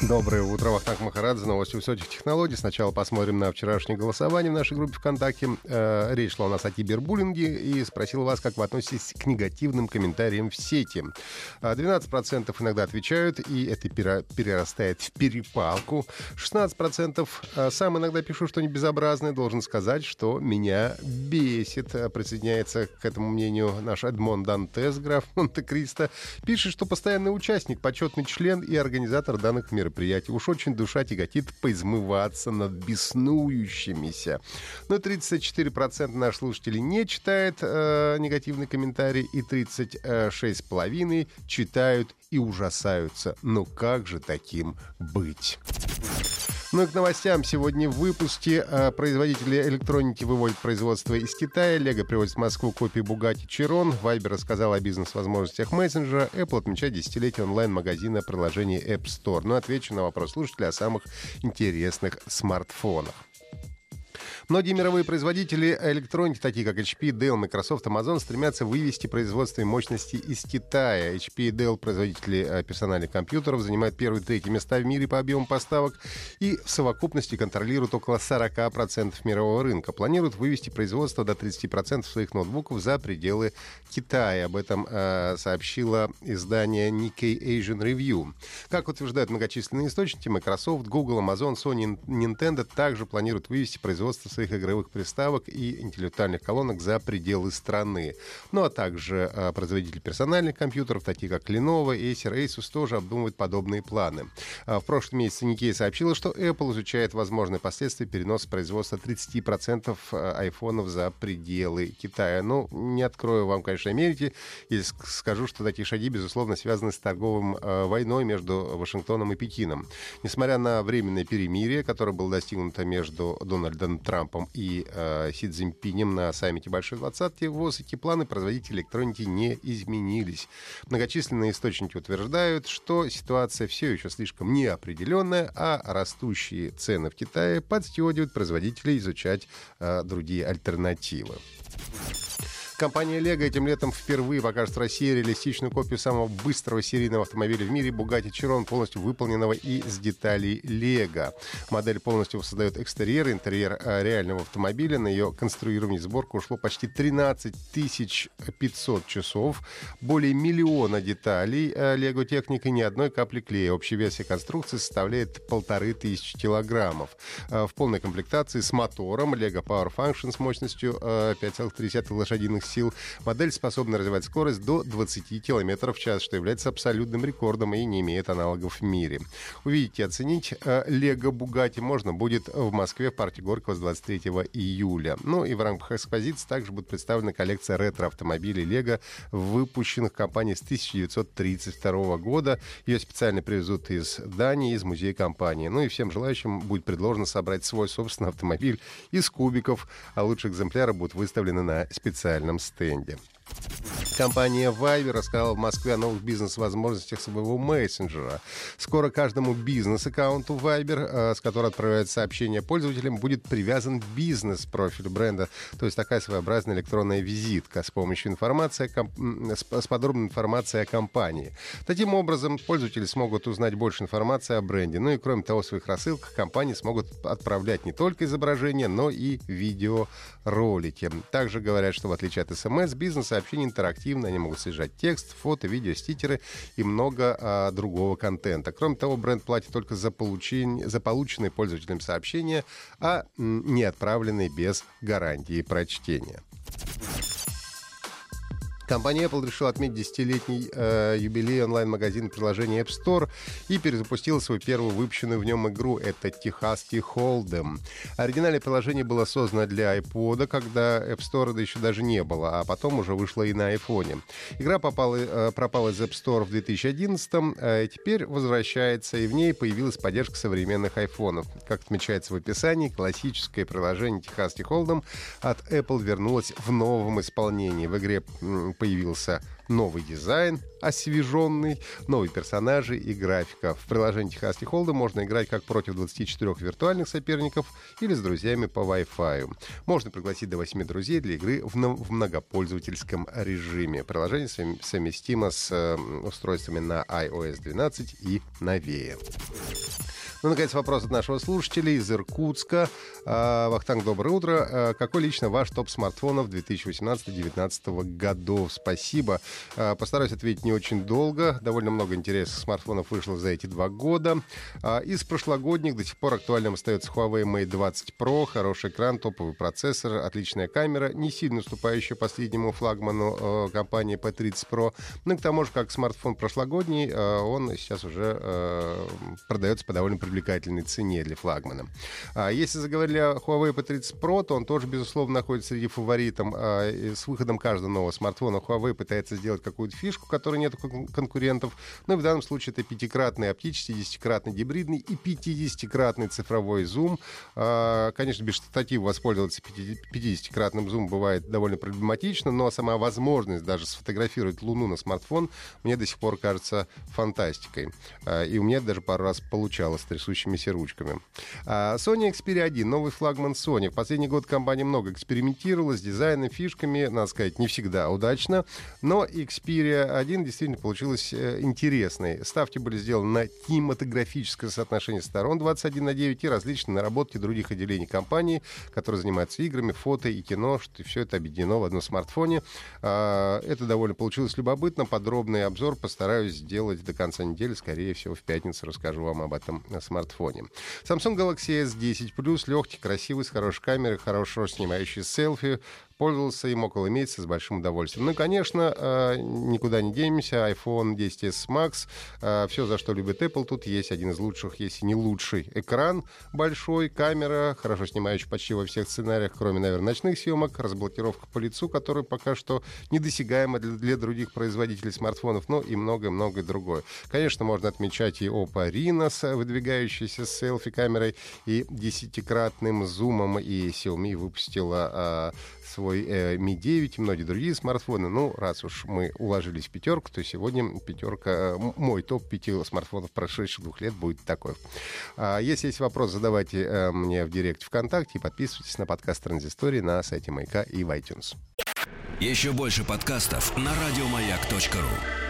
Доброе утро, Вахтанг Махарадзе, новости высоких технологий. Сначала посмотрим на вчерашнее голосование в нашей группе ВКонтакте. Э, речь шла у нас о кибербуллинге и спросил вас, как вы относитесь к негативным комментариям в сети. 12% э, иногда отвечают, и это перерастает в перепалку. 16% э, сам иногда пишу что-нибудь безобразное, должен сказать, что меня бесит. Присоединяется к этому мнению наш Эдмон Дантес, граф Монте-Кристо. Пишет, что постоянный участник, почетный член и организатор данных мероприятий мероприятий. Уж очень душа тяготит поизмываться над беснующимися. Но 34% наших слушателей не читает э, негативный комментарий, и 36,5% читают и ужасаются. Ну как же таким быть? Ну и к новостям. Сегодня в выпуске э, производители электроники выводят производство из Китая. Лего приводит в Москву копии Bugatti Chiron. Viber рассказал о бизнес-возможностях мессенджера. Apple отмечает десятилетие онлайн-магазина приложений App Store. Ну, отвечу на вопрос слушателя о самых интересных смартфонах. Многие мировые производители электроники, такие как HP, Dell, Microsoft, Amazon, стремятся вывести производство и мощности из Китая. HP и Dell, производители э, персональных компьютеров, занимают первые и третьи места в мире по объему поставок и в совокупности контролируют около 40% мирового рынка. Планируют вывести производство до 30% своих ноутбуков за пределы Китая. Об этом э, сообщило издание Nikkei Asian Review. Как утверждают многочисленные источники, Microsoft, Google, Amazon, Sony, Nintendo также планируют вывести производство своих игровых приставок и интеллектуальных колонок за пределы страны. Ну а также э, производители персональных компьютеров, такие как Lenovo, Acer, Asus, тоже обдумывают подобные планы. А в прошлом месяце Никей сообщила, что Apple изучает возможные последствия переноса производства 30% э, айфонов за пределы Китая. Ну, не открою вам, конечно, Америки, и скажу, что такие шаги, безусловно, связаны с торговым э, войной между Вашингтоном и Пекином. Несмотря на временное перемирие, которое было достигнуто между Дональдом Трампом Трампом и э, Си Цзиньпинем на саммите Большой Двадцатки ВОЗ эти планы производителей электроники не изменились. Многочисленные источники утверждают, что ситуация все еще слишком неопределенная, а растущие цены в Китае подстегивают производителей изучать э, другие альтернативы. Компания Lego этим летом впервые покажет в России реалистичную копию самого быстрого серийного автомобиля в мире Bugatti Chiron, полностью выполненного из деталей Lego. Модель полностью создает экстерьер интерьер э, реального автомобиля. На ее конструирование и сборку ушло почти 13 500 часов, более миллиона деталей Lego э, техники, ни одной капли клея. Общая вес конструкции составляет полторы тысячи килограммов. Э, в полной комплектации с мотором Lego Power Function с мощностью 5,3 лошадиных сил. Модель способна развивать скорость до 20 км в час, что является абсолютным рекордом и не имеет аналогов в мире. Увидеть и оценить Лего Бугати можно будет в Москве в парке Горького с 23 июля. Ну и в рамках экспозиции также будет представлена коллекция ретро-автомобилей Лего, выпущенных компанией с 1932 года. Ее специально привезут из Дании, из музея компании. Ну и всем желающим будет предложено собрать свой собственный автомобиль из кубиков, а лучшие экземпляры будут выставлены на специальном стенде. Компания Viber рассказала в Москве о новых бизнес-возможностях своего мессенджера. Скоро каждому бизнес-аккаунту Viber, э, с которого отправляют сообщения пользователям, будет привязан бизнес-профиль бренда, то есть такая своеобразная электронная визитка с помощью информации, с подробной информацией о компании. Таким образом, пользователи смогут узнать больше информации о бренде. Ну и кроме того, в своих рассылках компании смогут отправлять не только изображения, но и видеоролики. Также говорят, что в отличие от смс, бизнес-сообщения интерактивны интерактивно, они могут содержать текст, фото, видео, стикеры и много а, другого контента. Кроме того, бренд платит только за, получение, за полученные пользователям сообщения, а не отправленные без гарантии прочтения. Компания Apple решила отметить десятилетний э, юбилей онлайн-магазина приложения App Store и перезапустила свою первую выпущенную в нем игру. Это Техасский Холдем. Оригинальное приложение было создано для iPod, когда App Store да еще даже не было, а потом уже вышло и на iPhone. Игра попала, э, пропала из App Store в 2011 э, и теперь возвращается, и в ней появилась поддержка современных айфонов. Как отмечается в описании, классическое приложение Техасский Холдем от Apple вернулось в новом исполнении. В игре появился новый дизайн, освеженный, новые персонажи и графика. В приложении Техасский Холда можно играть как против 24 виртуальных соперников или с друзьями по Wi-Fi. Можно пригласить до 8 друзей для игры в, в многопользовательском режиме. Приложение совместимо с э, устройствами на iOS 12 и новее. Ну, наконец, вопрос от нашего слушателя из Иркутска. А, Вахтанг, доброе утро. А, какой лично ваш топ смартфонов 2018-2019 годов? Спасибо. А, постараюсь ответить не очень долго. Довольно много интересных смартфонов вышло за эти два года. Из прошлогодних до сих пор актуальным остается Huawei Mate 20 Pro. Хороший экран, топовый процессор, отличная камера, не сильно уступающая последнему флагману компании P30 Pro. Ну и к тому же, как смартфон прошлогодний, он сейчас уже продается по довольно привлекательной цене для флагмана. А если заговорили о Huawei P30 Pro, то он тоже, безусловно, находится среди фаворитов. А, с выходом каждого нового смартфона Huawei пытается сделать какую-то фишку, которой нет конкурентов. Ну и в данном случае это пятикратный оптический, десятикратный гибридный и 50-кратный цифровой зум. А, конечно, без штатива воспользоваться 50-кратным зум бывает довольно проблематично, но сама возможность даже сфотографировать Луну на смартфон мне до сих пор кажется фантастикой. А, и у меня даже пару раз получалось трясущимися ручками. А Sony Xperia 1, новый флагман Sony. В последний год компания много экспериментировала с дизайном, фишками, надо сказать, не всегда удачно, но Xperia 1 действительно получилась э, интересной. Ставки были сделаны на кинематографическое соотношение сторон 21 на 9 и различные наработки других отделений компании, которые занимаются играми, фото и кино, что все это объединено в одном смартфоне. А, это довольно получилось любопытно. Подробный обзор постараюсь сделать до конца недели, скорее всего, в пятницу расскажу вам об этом смартфоне. Samsung Galaxy S10 Plus легкий, красивый, с хорошей камерой, хорошо снимающий селфи, пользовался им около месяца с большим удовольствием. Ну и, конечно, э, никуда не денемся. iPhone 10s Max. Э, Все, за что любит Apple, тут есть один из лучших, если не лучший. Экран большой, камера, хорошо снимающая почти во всех сценариях, кроме, наверное, ночных съемок, разблокировка по лицу, которая пока что недосягаема для, для других производителей смартфонов, ну и многое-многое другое. Конечно, можно отмечать и Oppo Reno с выдвигающейся селфи-камерой и десятикратным зумом, и Xiaomi выпустила э, свой свой э, Mi 9 и многие другие смартфоны. Ну, раз уж мы уложились в пятерку, то сегодня пятерка, э, мой топ пяти смартфонов прошедших двух лет будет такой. А, если есть вопрос, задавайте э, мне в директ ВКонтакте и подписывайтесь на подкаст Транзистории на сайте Майка и в iTunes. Еще больше подкастов на радиомаяк.ру